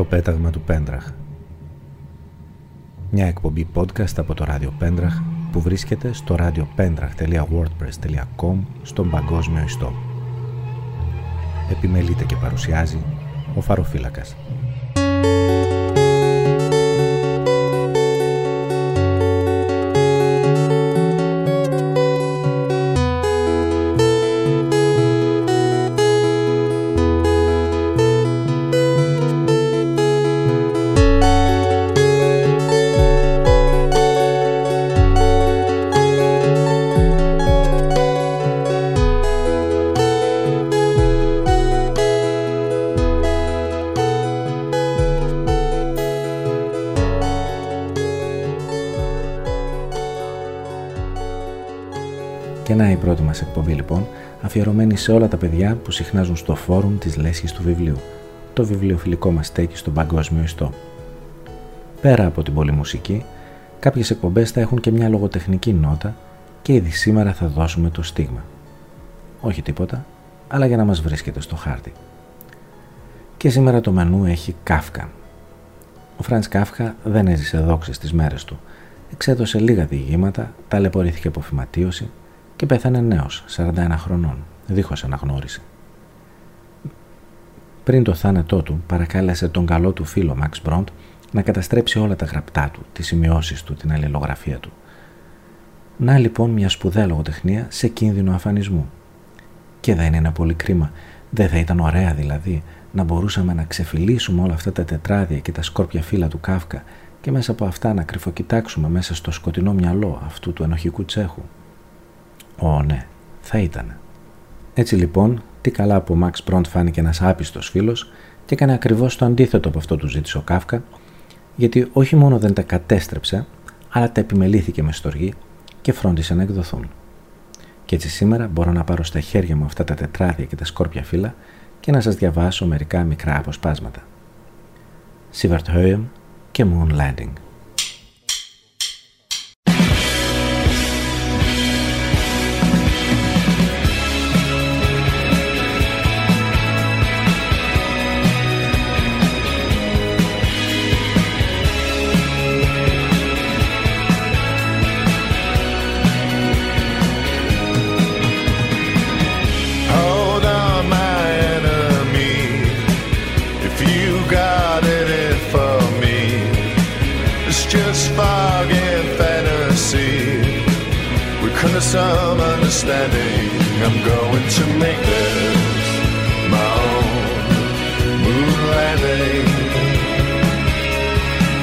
Το πέταγμα του Πέντραχ Μια εκπομπή podcast από το ράδιο Πέντραχ που βρίσκεται στο radiopendrach.wordpress.com στον παγκόσμιο ιστό. Επιμελείται και παρουσιάζει ο Φαροφύλακας. Σε όλα τα παιδιά που συχνάζουν στο φόρουμ της λέσχης του βιβλίου, το βιβλιοφιλικό μας στέκει στον παγκόσμιο ιστό. Πέρα από την πολυμουσική, κάποιες εκπομπές θα έχουν και μια λογοτεχνική νότα και ήδη σήμερα θα δώσουμε το στίγμα. Όχι τίποτα, αλλά για να μας βρίσκεται στο χάρτη. Και σήμερα το μενού έχει Κάφκα. Ο Φραντς Κάφκα δεν έζησε δόξες στις μέρες του. Εξέδωσε λίγα διηγήματα, ταλαιπωρήθηκε από φυματίωση και πέθανε νέος, 41 χρονών, δίχως αναγνώριση. Πριν το θάνατό του, παρακάλεσε τον καλό του φίλο Μαξ Μπρόντ να καταστρέψει όλα τα γραπτά του, τις σημειώσεις του, την αλληλογραφία του. Να λοιπόν μια σπουδαία λογοτεχνία σε κίνδυνο αφανισμού. Και δεν είναι πολύ κρίμα, δεν θα ήταν ωραία δηλαδή να μπορούσαμε να ξεφυλίσουμε όλα αυτά τα τετράδια και τα σκόρπια φύλλα του Κάφκα και μέσα από αυτά να κρυφοκοιτάξουμε μέσα στο σκοτεινό μυαλό αυτού του ενοχικού τσέχου. Ω ναι, θα ήταν. Έτσι λοιπόν, τι καλά που ο Μαξ Μπρόντ φάνηκε ένας άπιστος φίλος και έκανε ακριβώς το αντίθετο από αυτό του ζήτησε ο Κάφκα, γιατί όχι μόνο δεν τα κατέστρεψε, αλλά τα επιμελήθηκε μες στοργή και φρόντισε να εκδοθούν. Και έτσι σήμερα μπορώ να πάρω στα χέρια μου αυτά τα τετράδια και τα σκόρπια φύλλα και να σας διαβάσω μερικά μικρά αποσπάσματα. Sievert και Moon Landing. I'm going to make this my own moon landing.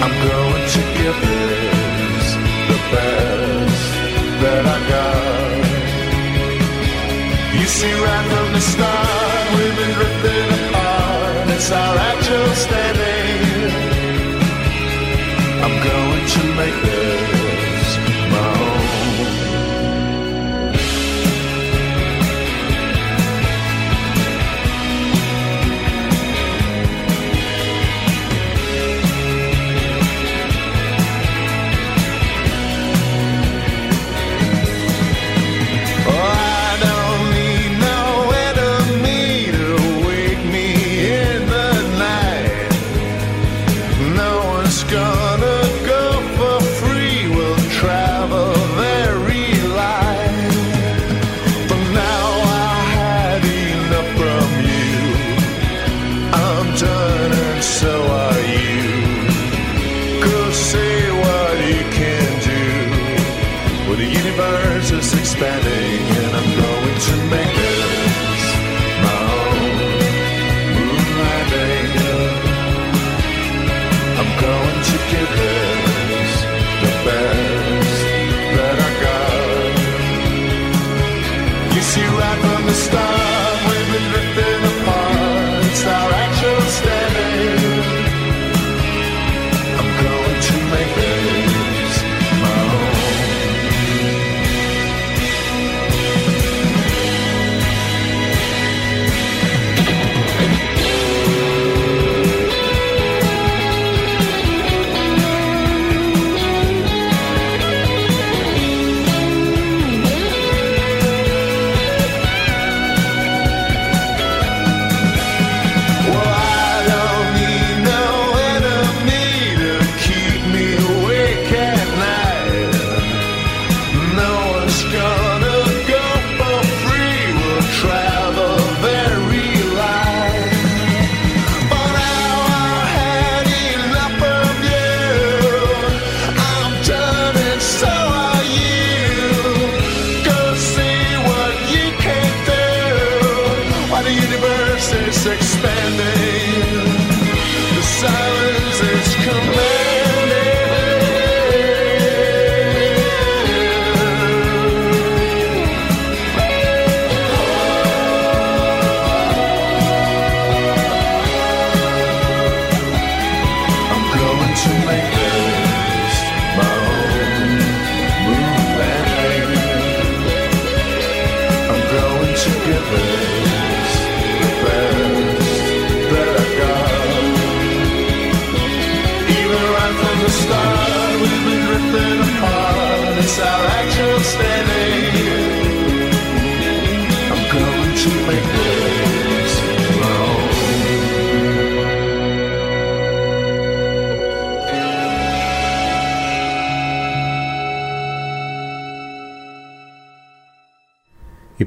I'm going to give this the best that I got. You see, right from the start, we've been drifting apart. It's our actual standing. I'm going to make this. space is expanding.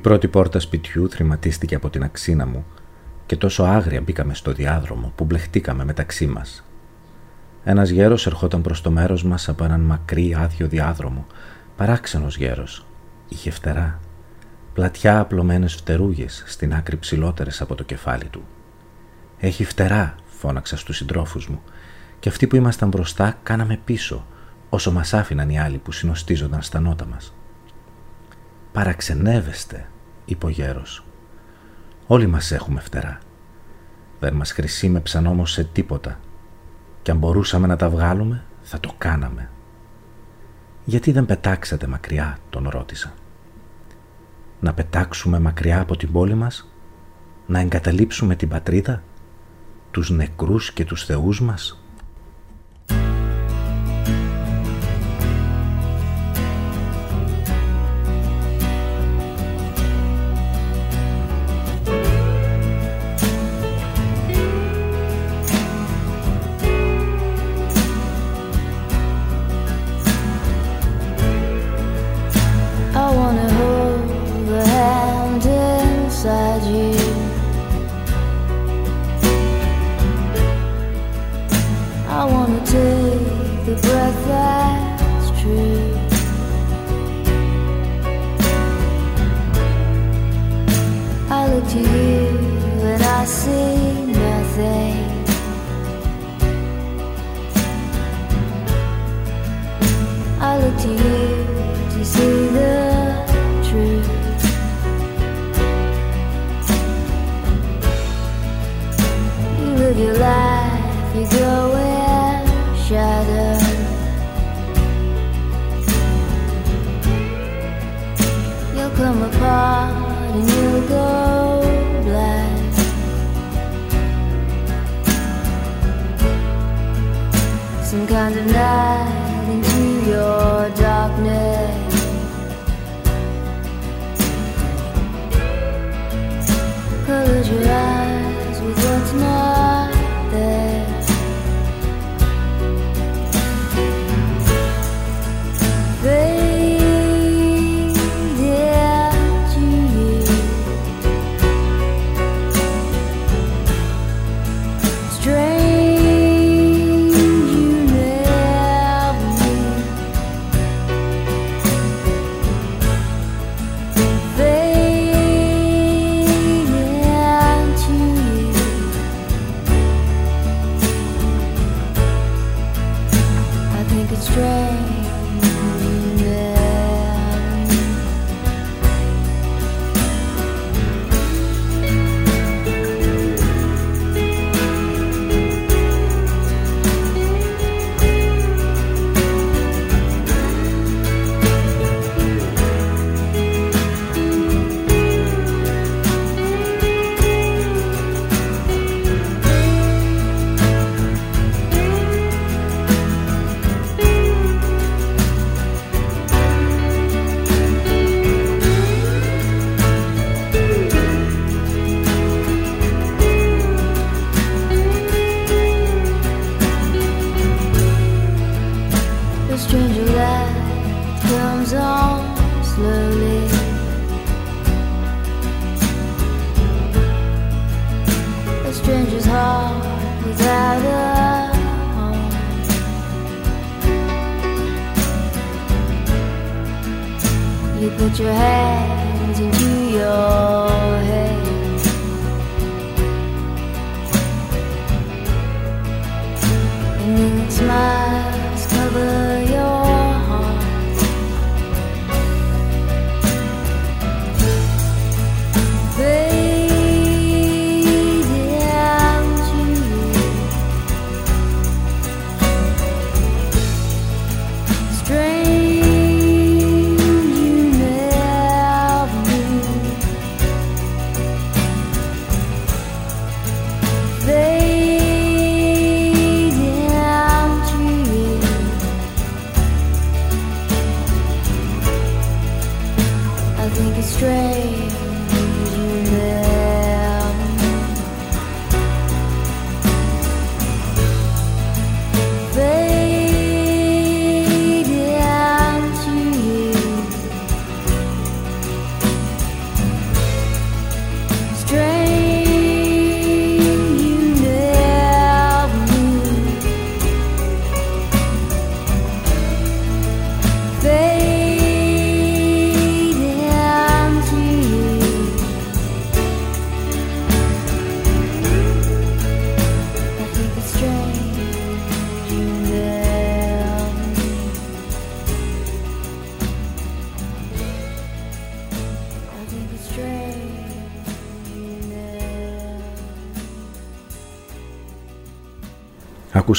Πρώτη πόρτα σπιτιού θρηματίστηκε από την αξίνα μου και τόσο άγρια μπήκαμε στο διάδρομο που μπλεχτήκαμε μεταξύ μας. Ένας γέρος ερχόταν προς το μέρος μας από έναν μακρύ άδειο διάδρομο, παράξενος γέρος. Είχε φτερά, πλατιά απλωμένες φτερούγες στην άκρη ψηλότερες από το κεφάλι του. Έχει φτερά, φώναξα στους συντρόφους μου, και αυτοί που ήμασταν μπροστά κάναμε πίσω, όσο μας άφηναν οι άλλοι που συνοστίζονταν στα νότα μας. «Παραξενεύεστε», είπε ο γέρος. «Όλοι μας έχουμε φτερά. Δεν μας χρησίμεψαν όμως σε τίποτα. Και αν μπορούσαμε να τα βγάλουμε, θα το κάναμε». «Γιατί δεν πετάξατε μακριά», τον ρώτησα. «Να πετάξουμε μακριά από την πόλη μας, να εγκαταλείψουμε την πατρίδα, τους νεκρούς και τους θεούς μας» astray.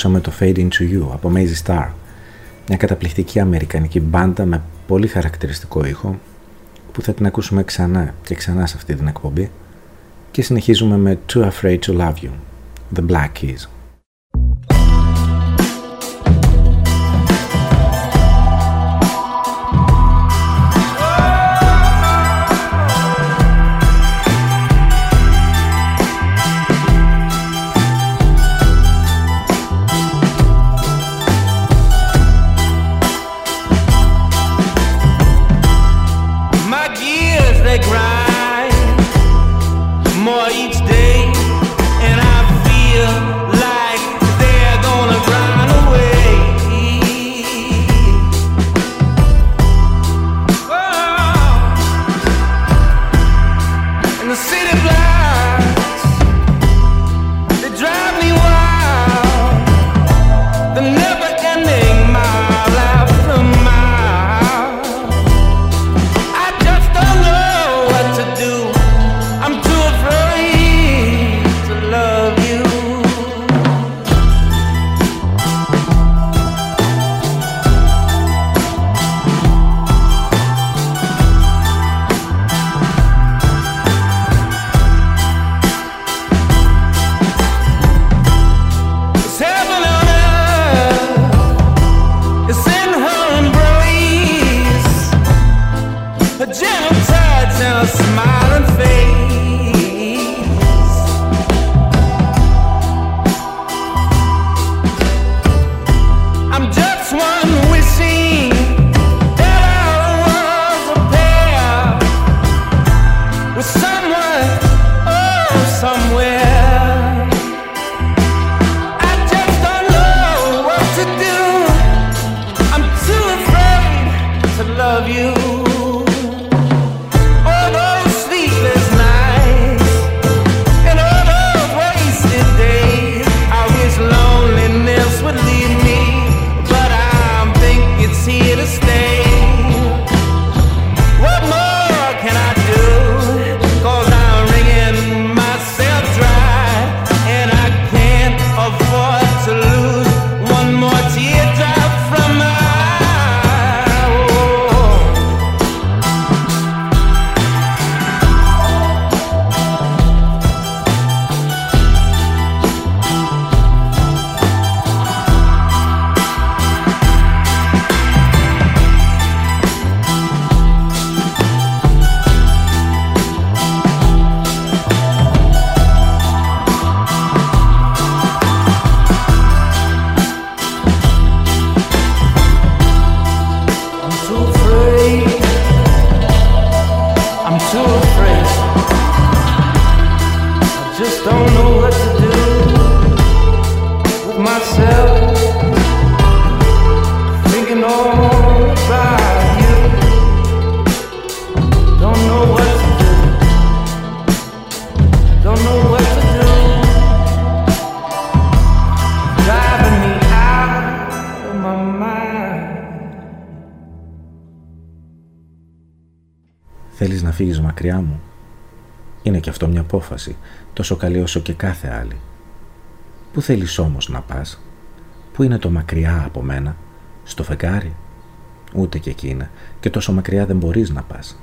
Ακούσαμε το Fade Into You από Maisie Star, μια καταπληκτική αμερικανική μπάντα με πολύ χαρακτηριστικό ήχο που θα την ακούσουμε ξανά και ξανά σε αυτή την εκπομπή και συνεχίζουμε με Too Afraid to Love You, The Black Keys. Μακριά μου. Είναι και αυτό μια απόφαση, τόσο καλή όσο και κάθε άλλη. Πού θέλεις όμως να πας, πού είναι το μακριά από μένα, στο φεγγάρι; Ούτε και εκεί είναι, και τόσο μακριά δεν μπορείς να πας.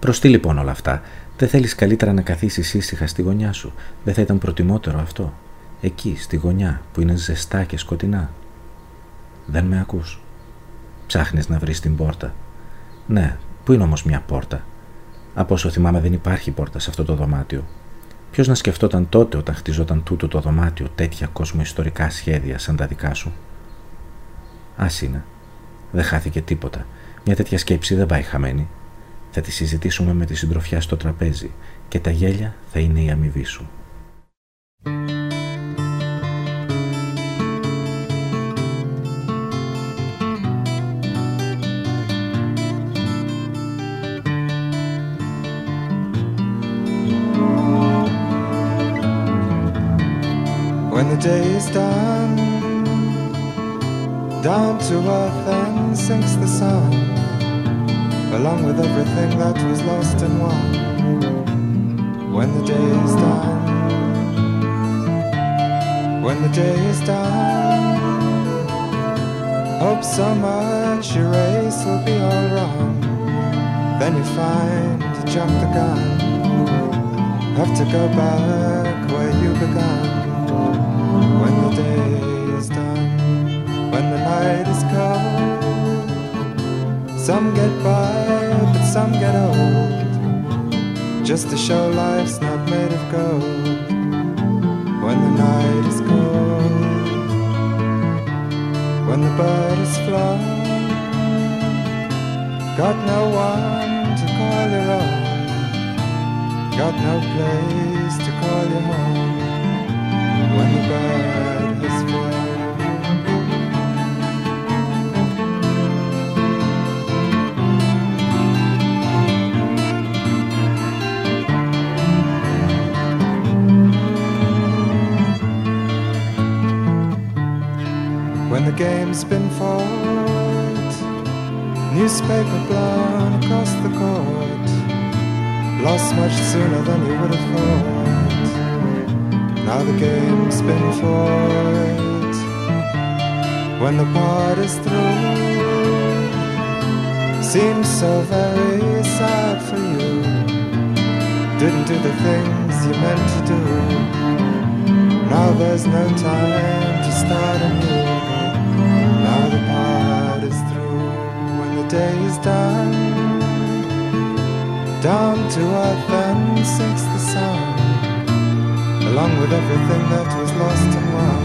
Προς τι λοιπόν όλα αυτά, δεν θέλεις καλύτερα να καθίσεις ήσυχα στη γωνιά σου, δεν θα ήταν προτιμότερο αυτό; Εκεί, στη γωνιά, που είναι ζεστά και σκοτεινά; Δεν με ακούς; Ψάχνεις να βρεις την πόρτα; Ναι, πού είναι όμως μια πόρτα, Από όσο θυμάμαι δεν υπάρχει πόρτα σε αυτό το δωμάτιο. Ποιος να σκεφτόταν τότε όταν χτιζόταν τούτο το δωμάτιο τέτοια κοσμοϊστορικά σχέδια σαν τα δικά σου; Α είναι. Δεν χάθηκε τίποτα. Μια τέτοια σκέψη δεν πάει χαμένη. Θα τη συζητήσουμε με τη συντροφιά στο τραπέζι και τα γέλια θα είναι η αμοιβή σου. When the day is done, down to earth and sinks the sun, along with everything that was lost and won. When the day is done, when the day is done, hope so much your race will be all wrong. Then you find you jumped the gun, have to go back where you began Some get by, but some get old, just to show life's not made of gold. When the night is cold, when the bird is flown, got no one to call your own, got no place to call your home when the bird the game's been fought, newspaper blown across the court, lost much sooner than you would have thought. Now the game's been fought. When the part is through, seems so very sad for you. Didn't do the things you meant to do. Now there's no time to start anew. Day is done, down to earth and sinks the sun along with everything that was lost and won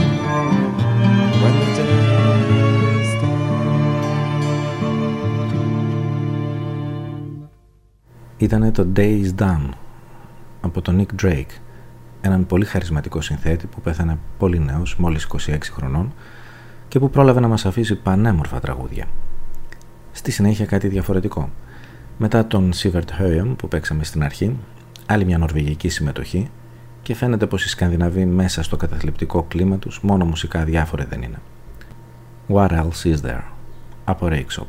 when the day is done. Ήτανε το Day is Done από τον Nick Drake, έναν πολύ χαρισματικό συνθέτη που πέθανε πολύ νέος, μόλις 26 χρονών και που πρόλαβε να μας αφήσει πανέμορφα τραγούδια. Στη συνέχεια κάτι διαφορετικό. Μετά τον Sivert Høyem που παίξαμε στην αρχή, άλλη μια νορβηγική συμμετοχή και φαίνεται πως οι Σκανδιναβοί μέσα στο καταθλιπτικό κλίμα τους μόνο μουσικά διάφοροι δεν είναι. What else is there? Από Rake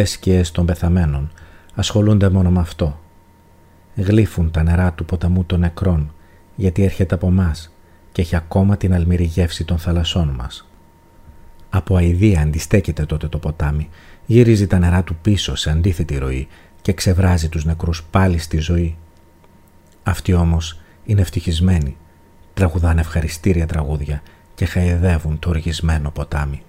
Πολλές σκιές των πεθαμένων ασχολούνται μόνο με αυτό. Γλύφουν τα νερά του ποταμού των νεκρών γιατί έρχεται από εμάς και έχει ακόμα την αλμυρή γεύση των θαλασσών μας. Από αηδία αντιστέκεται τότε το ποτάμι, γυρίζει τα νερά του πίσω σε αντίθετη ροή και ξεβράζει τους νεκρούς πάλι στη ζωή. Αυτοί όμως είναι ευτυχισμένοι, τραγουδάνε ευχαριστήρια τραγούδια και χαϊδεύουν το οργισμένο ποτάμι.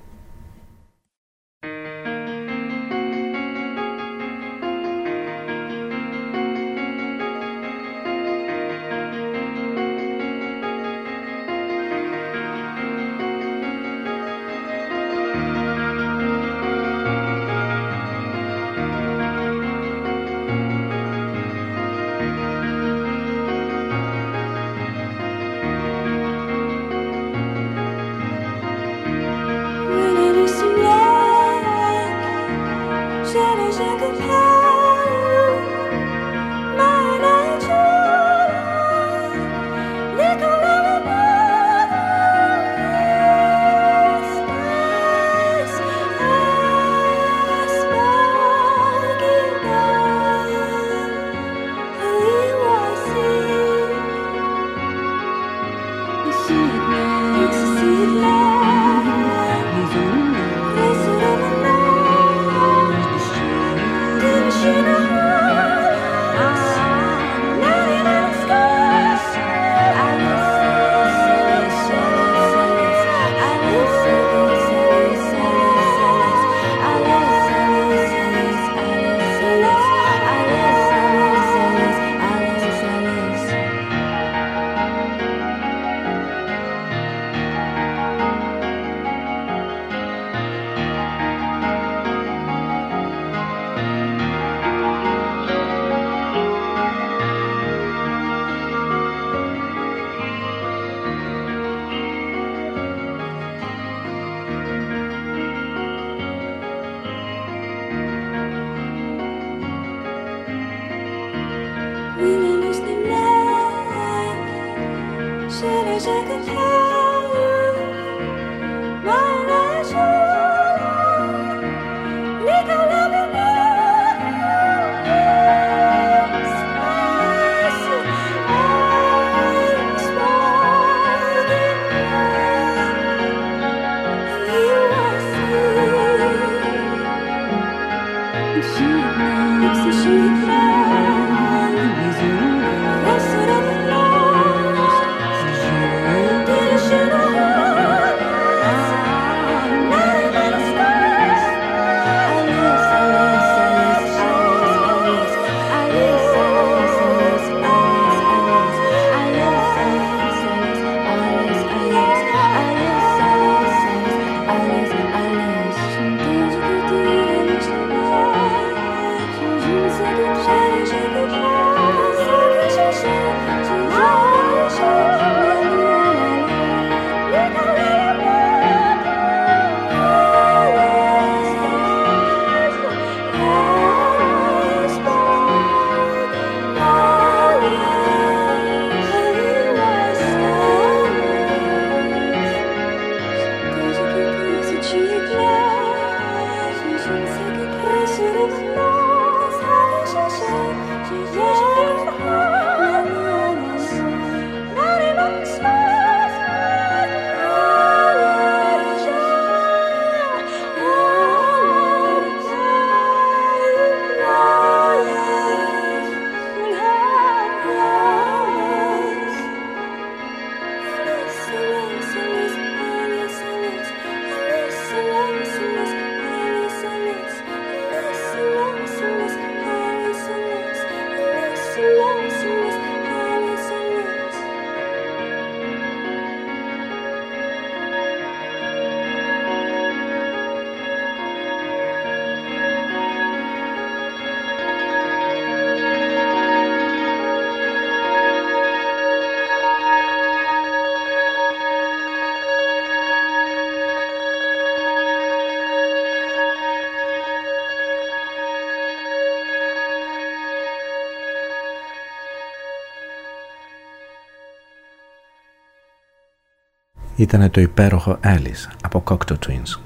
Ήταν το υπέροχο Alice από Cocteau Twins.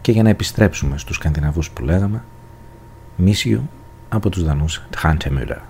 Και για να επιστρέψουμε στους Σκανδιναβούς που λέγαμε, Μίσιο από τους Δανούς Τχάντεμούρα.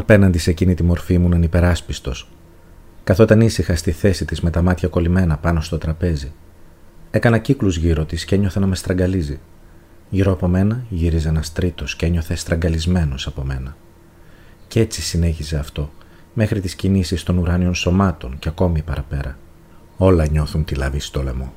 Απέναντι σε εκείνη τη μορφή ήμουν ανυπεράσπιστος. Καθόταν ήσυχα στη θέση της με τα μάτια κολλημένα πάνω στο τραπέζι. Έκανα κύκλους γύρω της και ένιωθα να με στραγγαλίζει. Γύρω από μένα γύριζε ένας τρίτος και ένιωθε στραγγαλισμένος από μένα. Και έτσι συνέχιζε αυτό, μέχρι τις κινήσεις των ουράνιων σωμάτων και ακόμη παραπέρα. Όλα νιώθουν τη λαβή στο λαιμό.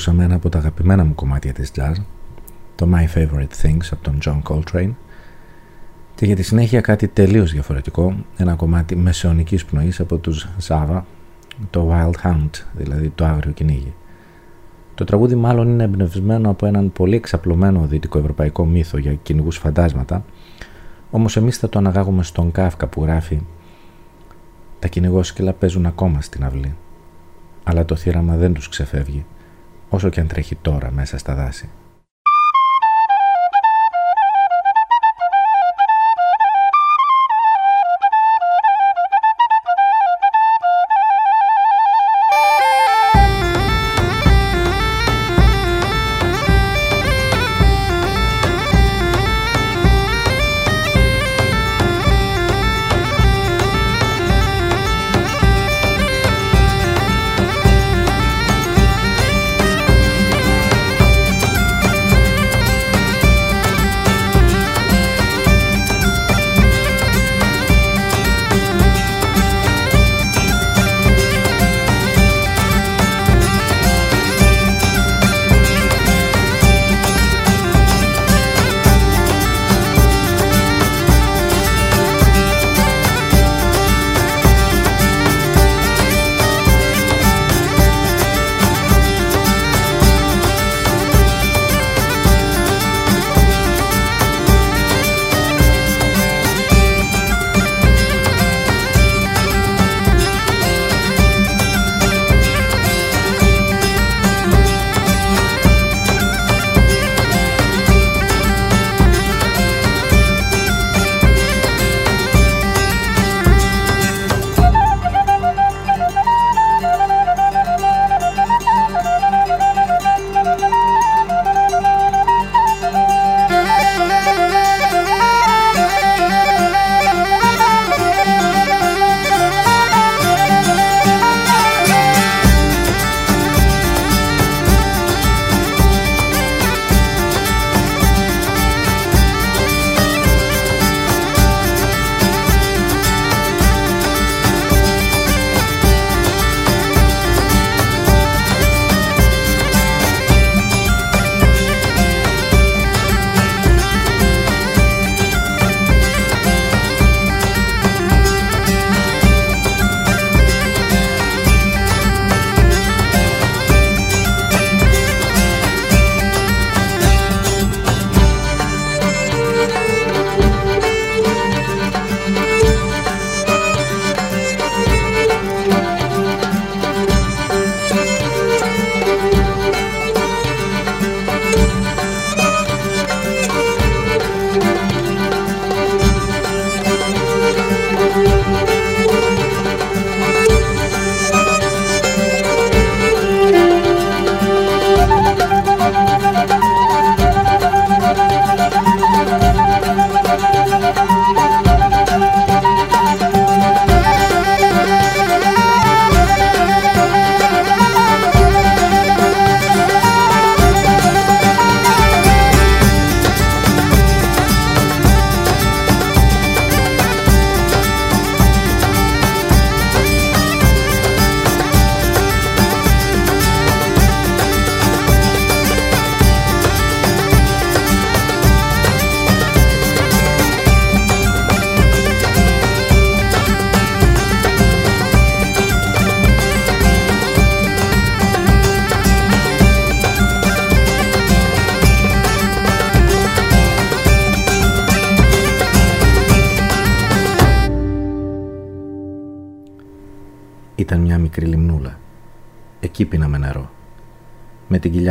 Ακούσαμε ένα από τα αγαπημένα μου κομμάτια της jazz, το My Favorite Things από τον John Coltrane και για τη συνέχεια κάτι τελείως διαφορετικό, ένα κομμάτι μεσαιωνικής πνοής από τους Zava, το Wild Hunt, δηλαδή το άγριο κυνήγι. Το τραγούδι μάλλον είναι εμπνευσμένο από έναν πολύ εξαπλωμένο δυτικοευρωπαϊκό μύθο για κυνηγούς φαντάσματα, όμως εμείς θα το αναγάγουμε στον Κάφκα που γράφει «Τα κυνηγόσκυλα παίζουν ακόμα στην αυλή, αλλά το θύραμα δεν τους ξεφεύγει, όσο και αν τρέχει τώρα μέσα στα δάση».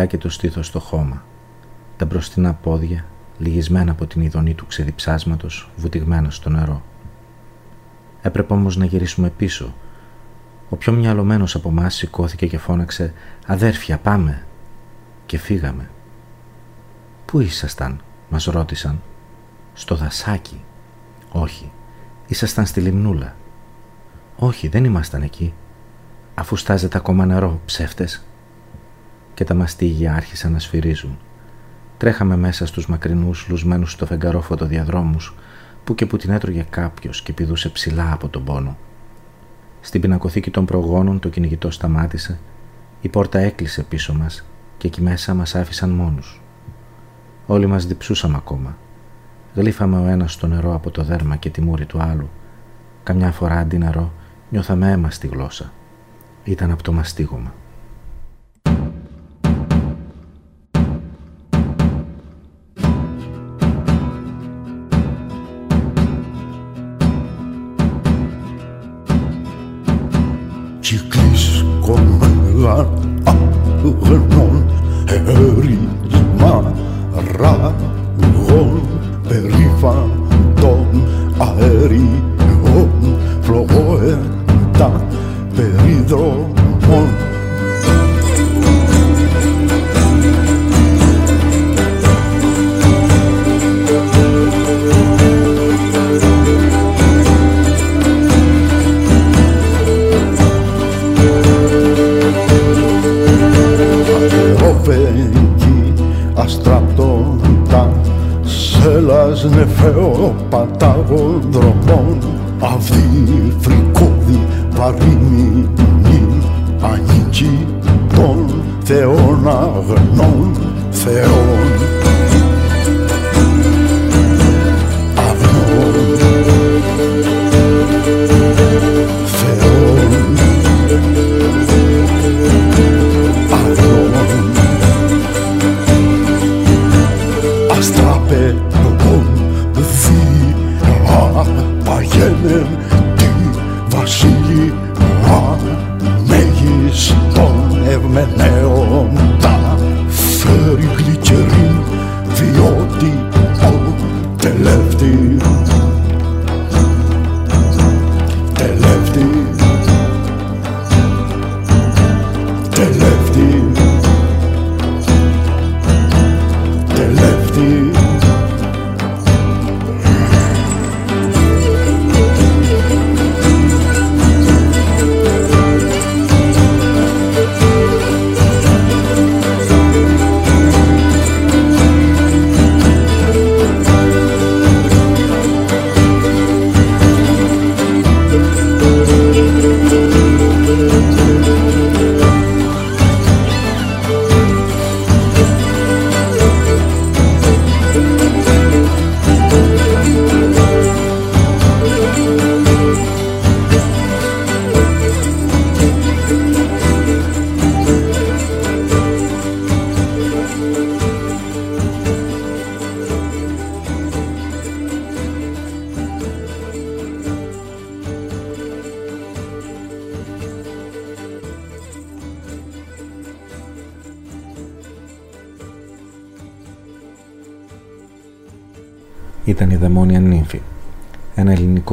Και το στήθος στο χώμα, τα μπροστινά πόδια, λυγισμένα από την ειδονή του ξεδιψάσματος, βουτυγμένα στο νερό. Έπρεπε όμως να γυρίσουμε πίσω. Ο πιο μυαλωμένος από εμάς σηκώθηκε και φώναξε «Αδέρφια, πάμε!» και φύγαμε. «Πού ήσασταν» μας ρώτησαν. «Στο δασάκι». «Όχι, ήσασταν στη λιμνούλα». «Όχι, δεν ήμασταν εκεί». «Αφού στάζεται ακόμα νερό, ψεύτες» και τα μαστίγια άρχισαν να σφυρίζουν. Τρέχαμε μέσα στους μακρινούς, λουσμένους στο φεγγαρό φωτοδιαδρόμους, που και που την έτρωγε κάποιος και πηδούσε ψηλά από τον πόνο. Στην πινακοθήκη των προγόνων το κυνηγητό σταμάτησε, η πόρτα έκλεισε πίσω μας και εκεί μέσα μας άφησαν μόνους. Όλοι μας διψούσαμε ακόμα. Γλύφαμε ο ένας στο νερό από το δέρμα και τη μούρη του άλλου. Καμιά φορά αντί νερό νιώθαμε αίμα στη γλώσσα. Ήταν από το μαστίγωμα.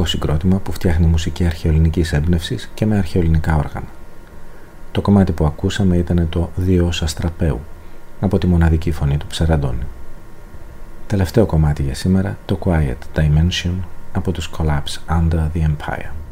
συγκρότημα που φτιάχνει μουσική αρχαιολινική έμπνευσης και με αρχαιολινικά όργανα. Το κομμάτι που ακούσαμε ήταν το «Δύο Αστραπέου» από τη μοναδική φωνή του Ψεραντώνη. Τελευταίο κομμάτι για σήμερα, το «Quiet Dimension» από τους Collapse Under the Empire.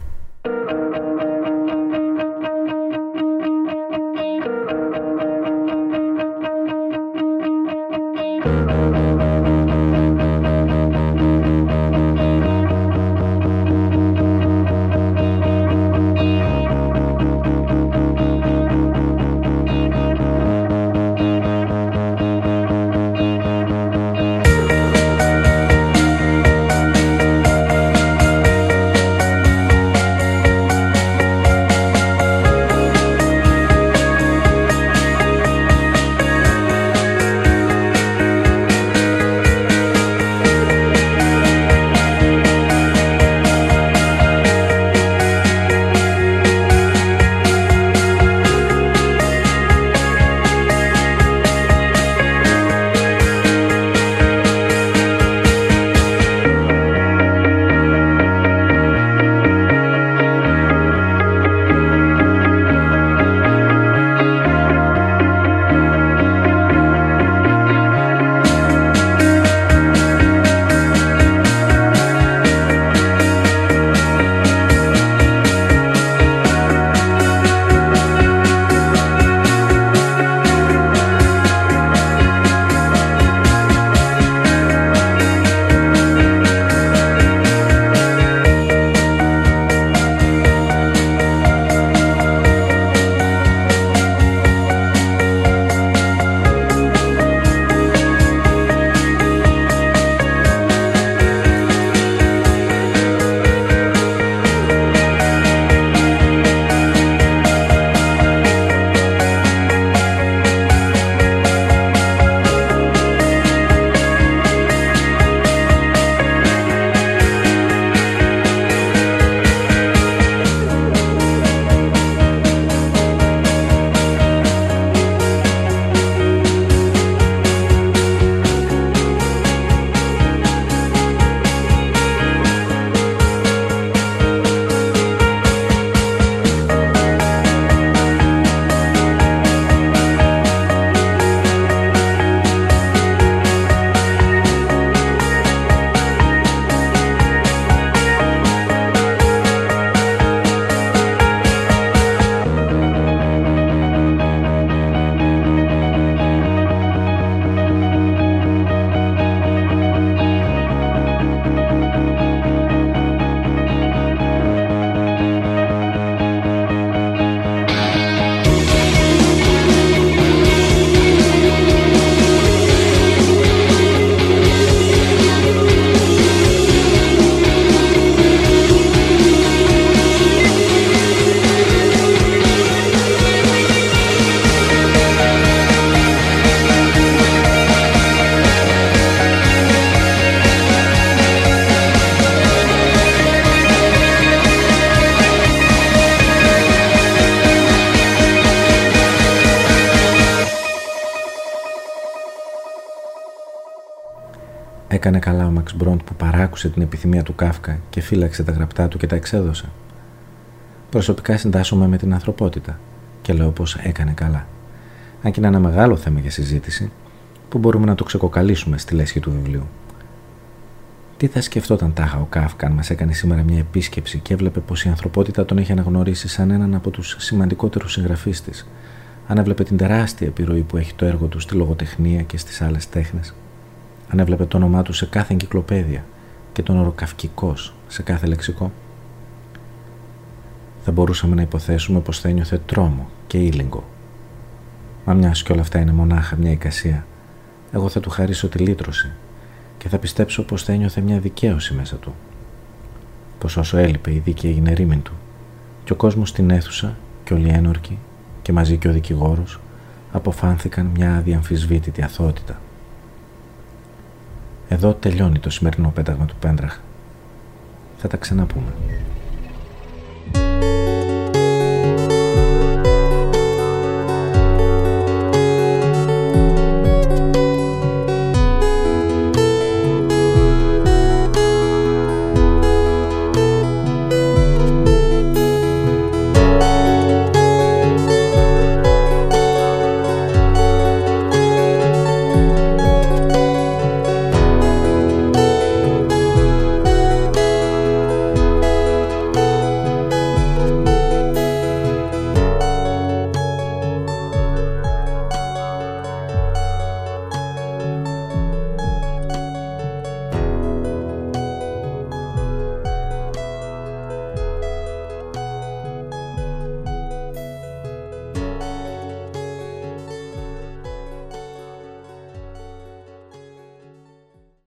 Έκανε καλά ο Μαξ Μπρόντ που παράκουσε την επιθυμία του Κάφκα και φύλαξε τα γραπτά του και τα εξέδωσε. Προσωπικά συντάσσομαι με την ανθρωπότητα και λέω πως έκανε καλά. Αν και είναι ένα μεγάλο θέμα για συζήτηση, που μπορούμε να το ξεκοκαλίσουμε στη λέσχη του βιβλίου. Τι θα σκεφτόταν τάχα ο Κάφκα αν μας έκανε σήμερα μια επίσκεψη και έβλεπε πως η ανθρωπότητα τον έχει αναγνωρίσει σαν έναν από τους σημαντικότερους συγγραφείς της, αν έβλεπε την τεράστια επιρροή που έχει το έργο του στη λογοτεχνία και στις άλλες τέχνες, αν έβλεπε το όνομά του σε κάθε εγκυκλοπαίδεια και τον όρο Καυκικός σε κάθε λεξικό. Θα μπορούσαμε να υποθέσουμε πως θα ένιωθε τρόμο και ήλιγκο. Μα μιας και όλα αυτά είναι μονάχα μια εικασία, εγώ θα του χαρίσω τη λύτρωση και θα πιστέψω πως θα ένιωθε μια δικαίωση μέσα του. Πως όσο έλειπε η δίκη έγινε ρήμην του και ο κόσμος στην αίθουσα και όλοι οι ένορκοι και μαζί και ο δικηγόρος αποφάνθηκαν μια αδιαμφισβήτητη αθότητα. Εδώ τελειώνει το σημερινό πέταγμα του Πέντραχ. Θα τα ξαναπούμε.